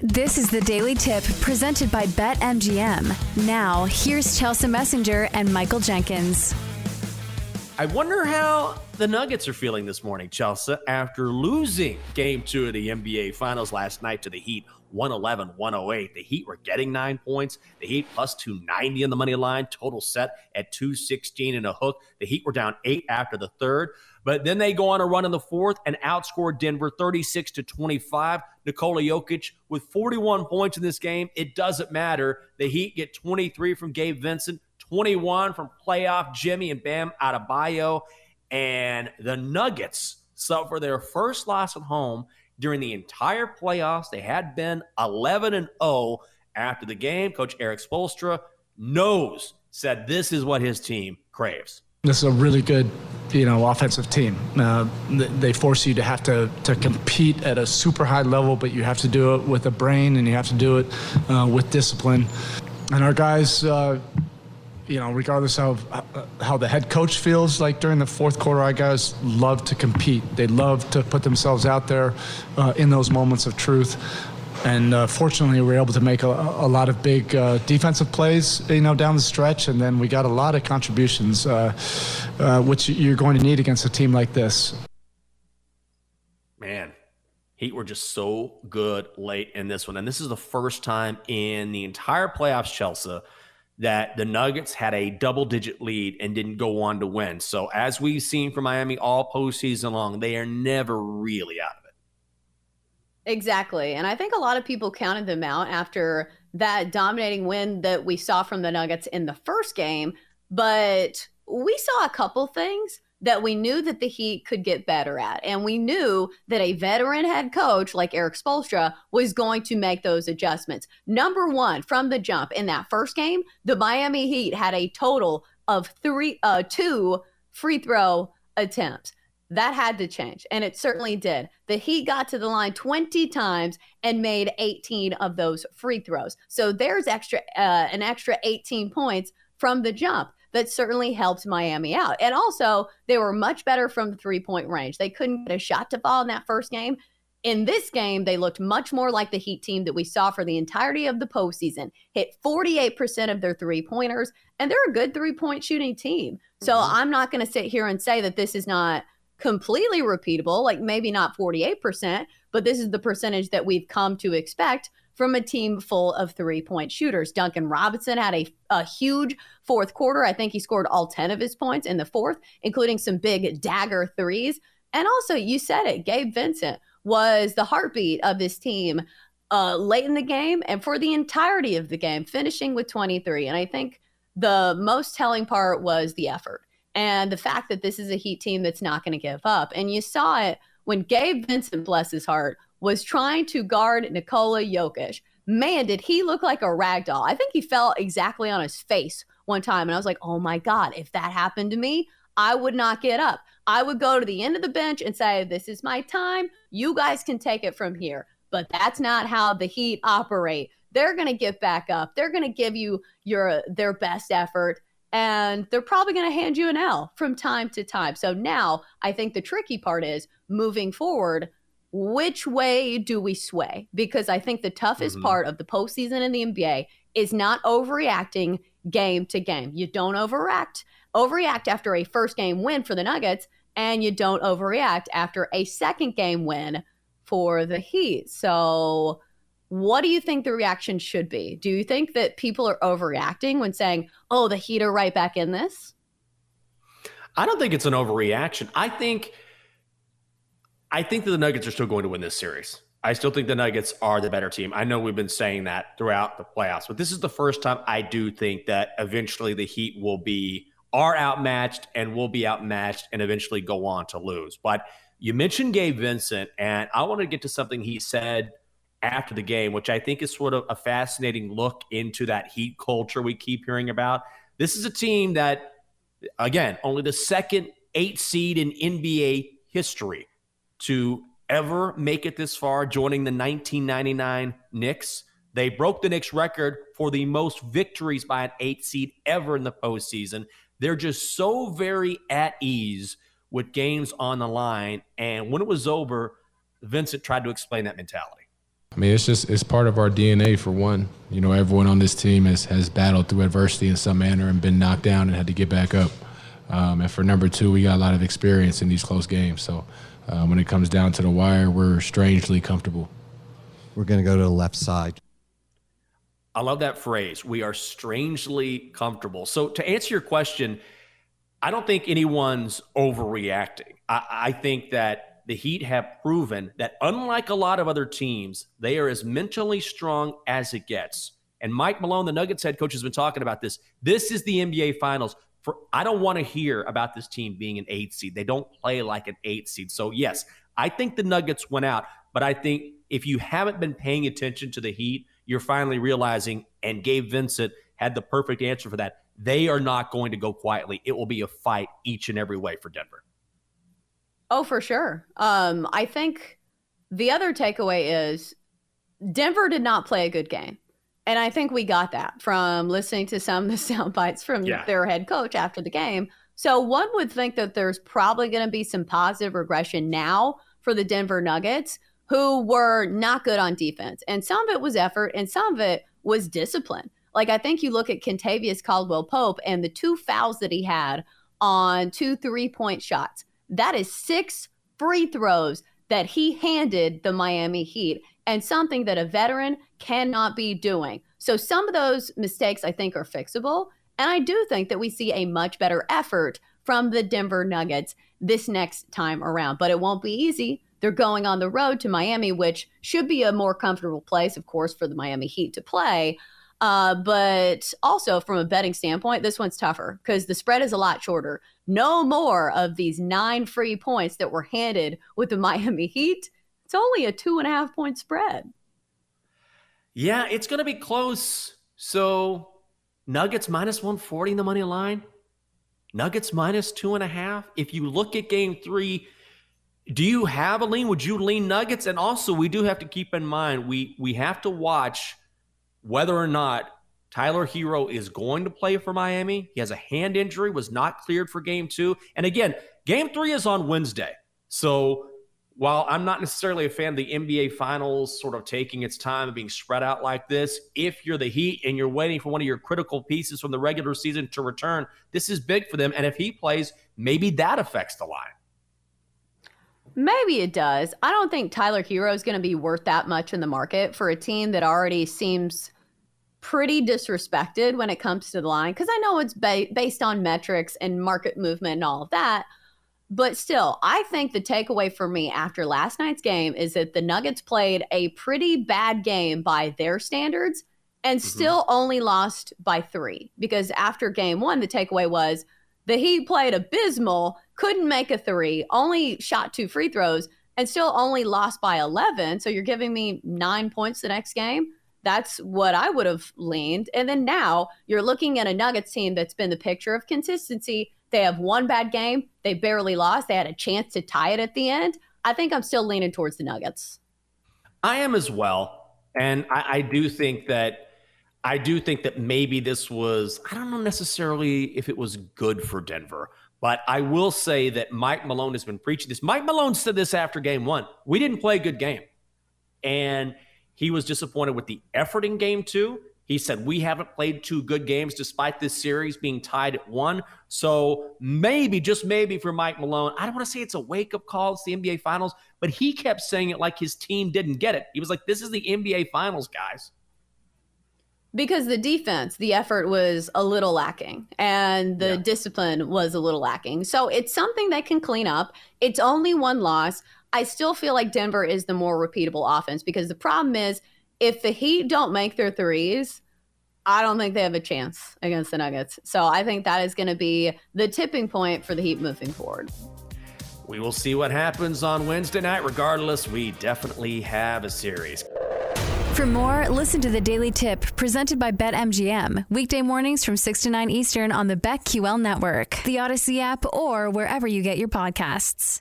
This is the Daily Tip presented by BetMGM. Now, here's Chelsa Messinger and Michael Jenkins. I wonder how the Nuggets are feeling this morning, Chelsa, after losing game two of the NBA Finals last night to the Heat 111 108. The Heat were getting nine points. The Heat plus 290 in the money line, total set at 216 and a hook. The Heat were down eight after the third. But then they go on a run in the fourth and outscore Denver 36 to 25. Nikola Jokic with 41 points in this game. It doesn't matter. The Heat get 23 from Gabe Vincent, 21 from playoff Jimmy and Bam Adebayo. And the Nuggets suffer their first loss at home during the entire playoffs. They had been 11 and 0 after the game. Coach Erik Spoelstra knows, said this is what his team craves. This is a really good, you know, offensive team. Uh, they force you to have to, to compete at a super high level, but you have to do it with a brain and you have to do it uh, with discipline. And our guys, uh, you know, regardless of how the head coach feels like during the fourth quarter, our guys love to compete. They love to put themselves out there uh, in those moments of truth. And uh, fortunately, we were able to make a, a lot of big uh, defensive plays, you know, down the stretch, and then we got a lot of contributions, uh, uh, which you're going to need against a team like this. Man, Heat were just so good late in this one, and this is the first time in the entire playoffs, Chelsa that the Nuggets had a double digit lead and didn't go on to win. So, as we've seen from Miami all postseason long, they are never really out of it. Exactly. And I think a lot of people counted them out after that dominating win that we saw from the Nuggets in the first game. But we saw a couple things that we knew that the Heat could get better at. And we knew that a veteran head coach like Erik Spoelstra was going to make those adjustments. Number one, from the jump in that first game, the Miami Heat had a total of three, uh, two free throw attempts. That had to change, and it certainly did. The Heat got to the line 20 times and made 18 of those free throws. So there's extra uh, an extra 18 points from the jump that certainly helped Miami out. And also, they were much better from the three point range. They couldn't get a shot to fall in that first game. In this game, they looked much more like the Heat team that we saw for the entirety of the postseason. Hit 48% of their three pointers, and they're a good three point shooting team. So mm-hmm. I'm not going to sit here and say that this is not completely repeatable, like maybe not 48%, but this is the percentage that we've come to expect from a team full of three point shooters. Duncan Robinson had a, a huge fourth quarter. I think he scored all 10 of his points in the fourth, including some big dagger threes. And also, you said it, Gabe Vincent was the heartbeat of this team uh, late in the game and for the entirety of the game, finishing with 23. And I think the most telling part was the effort and the fact that this is a Heat team that's not going to give up. And you saw it when Gabe Vincent, bless his heart, was trying to guard Nikola Jokic. Man, did he look like a rag doll. I think he fell exactly on his face one time. And I was like, oh my God, if that happened to me, I would not get up. I would go to the end of the bench and say, this is my time. You guys can take it from here. But that's not how the Heat operate. They're going to get back up. They're going to give you your their best effort and they're probably going to hand you an L from time to time. So now I think the tricky part is moving forward which way do we sway? Because I think the toughest mm-hmm. part of the postseason in the NBA is not overreacting game to game. You don't overreact overreact after a first game win for the Nuggets, and you don't overreact after a second game win for the Heat. So, what do you think the reaction should be? Do you think that people are overreacting when saying, "Oh, the Heat are right back in this"? I don't think it's an overreaction. I think I think that the Nuggets are still going to win this series. I still think the Nuggets are the better team. I know we've been saying that throughout the playoffs, but this is the first time I do think that eventually the Heat will be are outmatched and will be outmatched and eventually go on to lose. But you mentioned Gabe Vincent, and I want to get to something he said after the game, which I think is sort of a fascinating look into that Heat culture we keep hearing about. This is a team that, again, only the second eight seed in NBA history to ever make it this far, joining the 1999 Knicks. They broke the Knicks record for the most victories by an eight seed ever in the postseason. They're just so very at ease with games on the line. And when it was over, Vincent tried to explain that mentality. I mean, it's just it's part of our DNA for one. You know, everyone on this team has has battled through adversity in some manner and been knocked down and had to get back up. Um, and for number two, we got a lot of experience in these close games. So uh, when it comes down to the wire, we're strangely comfortable. We're going to go to the left side. I love that phrase. We are strangely comfortable. So to answer your question, I don't think anyone's overreacting. I, I think that the Heat have proven that unlike a lot of other teams, they are as mentally strong as it gets. And Mike Malone, the Nuggets head coach, has been talking about this. This is the NBA Finals. For I don't want to hear about this team being an eight seed. They don't play like an eight seed. So yes, I think the Nuggets went out, but I think if you haven't been paying attention to the Heat, you're finally realizing, and Gabe Vincent had the perfect answer for that. They are not going to go quietly. It will be a fight each and every way for Denver. Oh, for sure. Um, I think the other takeaway is Denver did not play a good game. And I think we got that from listening to some of the sound bites from yeah. their head coach after the game. So one would think that there's probably going to be some positive regression now for the Denver Nuggets, who were not good on defense. And some of it was effort and some of it was discipline. Like I think you look at Kentavious Caldwell Pope and the two fouls that he had on two three point shots. That is six free throws that he handed the Miami Heat and something that a veteran cannot be doing. So some of those mistakes I think are fixable. And I do think that we see a much better effort from the Denver Nuggets this next time around. But it won't be easy. They're going on the road to Miami, which should be a more comfortable place, of course, for the Miami Heat to play. Uh, but also from a betting standpoint, this one's tougher because the spread is a lot shorter. No more of these nine free points that were handed with the Miami Heat. It's only a two and a half point spread. Yeah, it's going to be close. So Nuggets minus 140 in the money line. Nuggets minus two and a half. If you look at game three, do you have a lean? Would you lean Nuggets? And also, we do have to keep in mind we we have to watch whether or not Tyler Herro is going to play for Miami. He has a hand injury, was not cleared for game two. And again, game three is on Wednesday. So while I'm not necessarily a fan of the NBA Finals sort of taking its time and being spread out like this, if you're the Heat and you're waiting for one of your critical pieces from the regular season to return, this is big for them. And if he plays, maybe that affects the line. Maybe it does. I don't think Tyler Herro is going to be worth that much in the market for a team that already seems pretty disrespected when it comes to the line because I know it's ba- based on metrics and market movement and all of that. But still, I think the takeaway for me after last night's game is that the Nuggets played a pretty bad game by their standards and mm-hmm. still only lost by three. Because after game one, the takeaway was the Heat played abysmal, couldn't make a three, only shot two free throws, and still only lost by 11. So you're giving me nine points the next game. That's what I would have leaned. And then now you're looking at a Nuggets team that's been the picture of consistency. They have one bad game, they barely lost, they had a chance to tie it at the end. I think I'm still leaning towards the Nuggets. I am as well. And I, I do think that I do think that maybe this was, I don't know necessarily if it was good for Denver, but I will say that Mike Malone has been preaching this. Mike Malone said this after game one. We didn't play a good game. And he was disappointed with the effort in game two. He said, We haven't played two good games despite this series being tied at one. So maybe, just maybe for Mike Malone, I don't want to say it's a wake up call. It's the NBA Finals, but he kept saying it like his team didn't get it. He was like, This is the NBA Finals, guys. Because the defense, the effort was a little lacking and the yeah. discipline was a little lacking. So it's something they can clean up. It's only one loss. I still feel like Denver is the more repeatable offense because the problem is if the Heat don't make their threes, I don't think they have a chance against the Nuggets. So I think that is going to be the tipping point for the Heat moving forward. We will see what happens on Wednesday night. Regardless, we definitely have a series. For more, listen to the Daily Tip presented by BetMGM. Weekday mornings from 6 to 9 Eastern on the BetQL network, the Audacy app, or wherever you get your podcasts.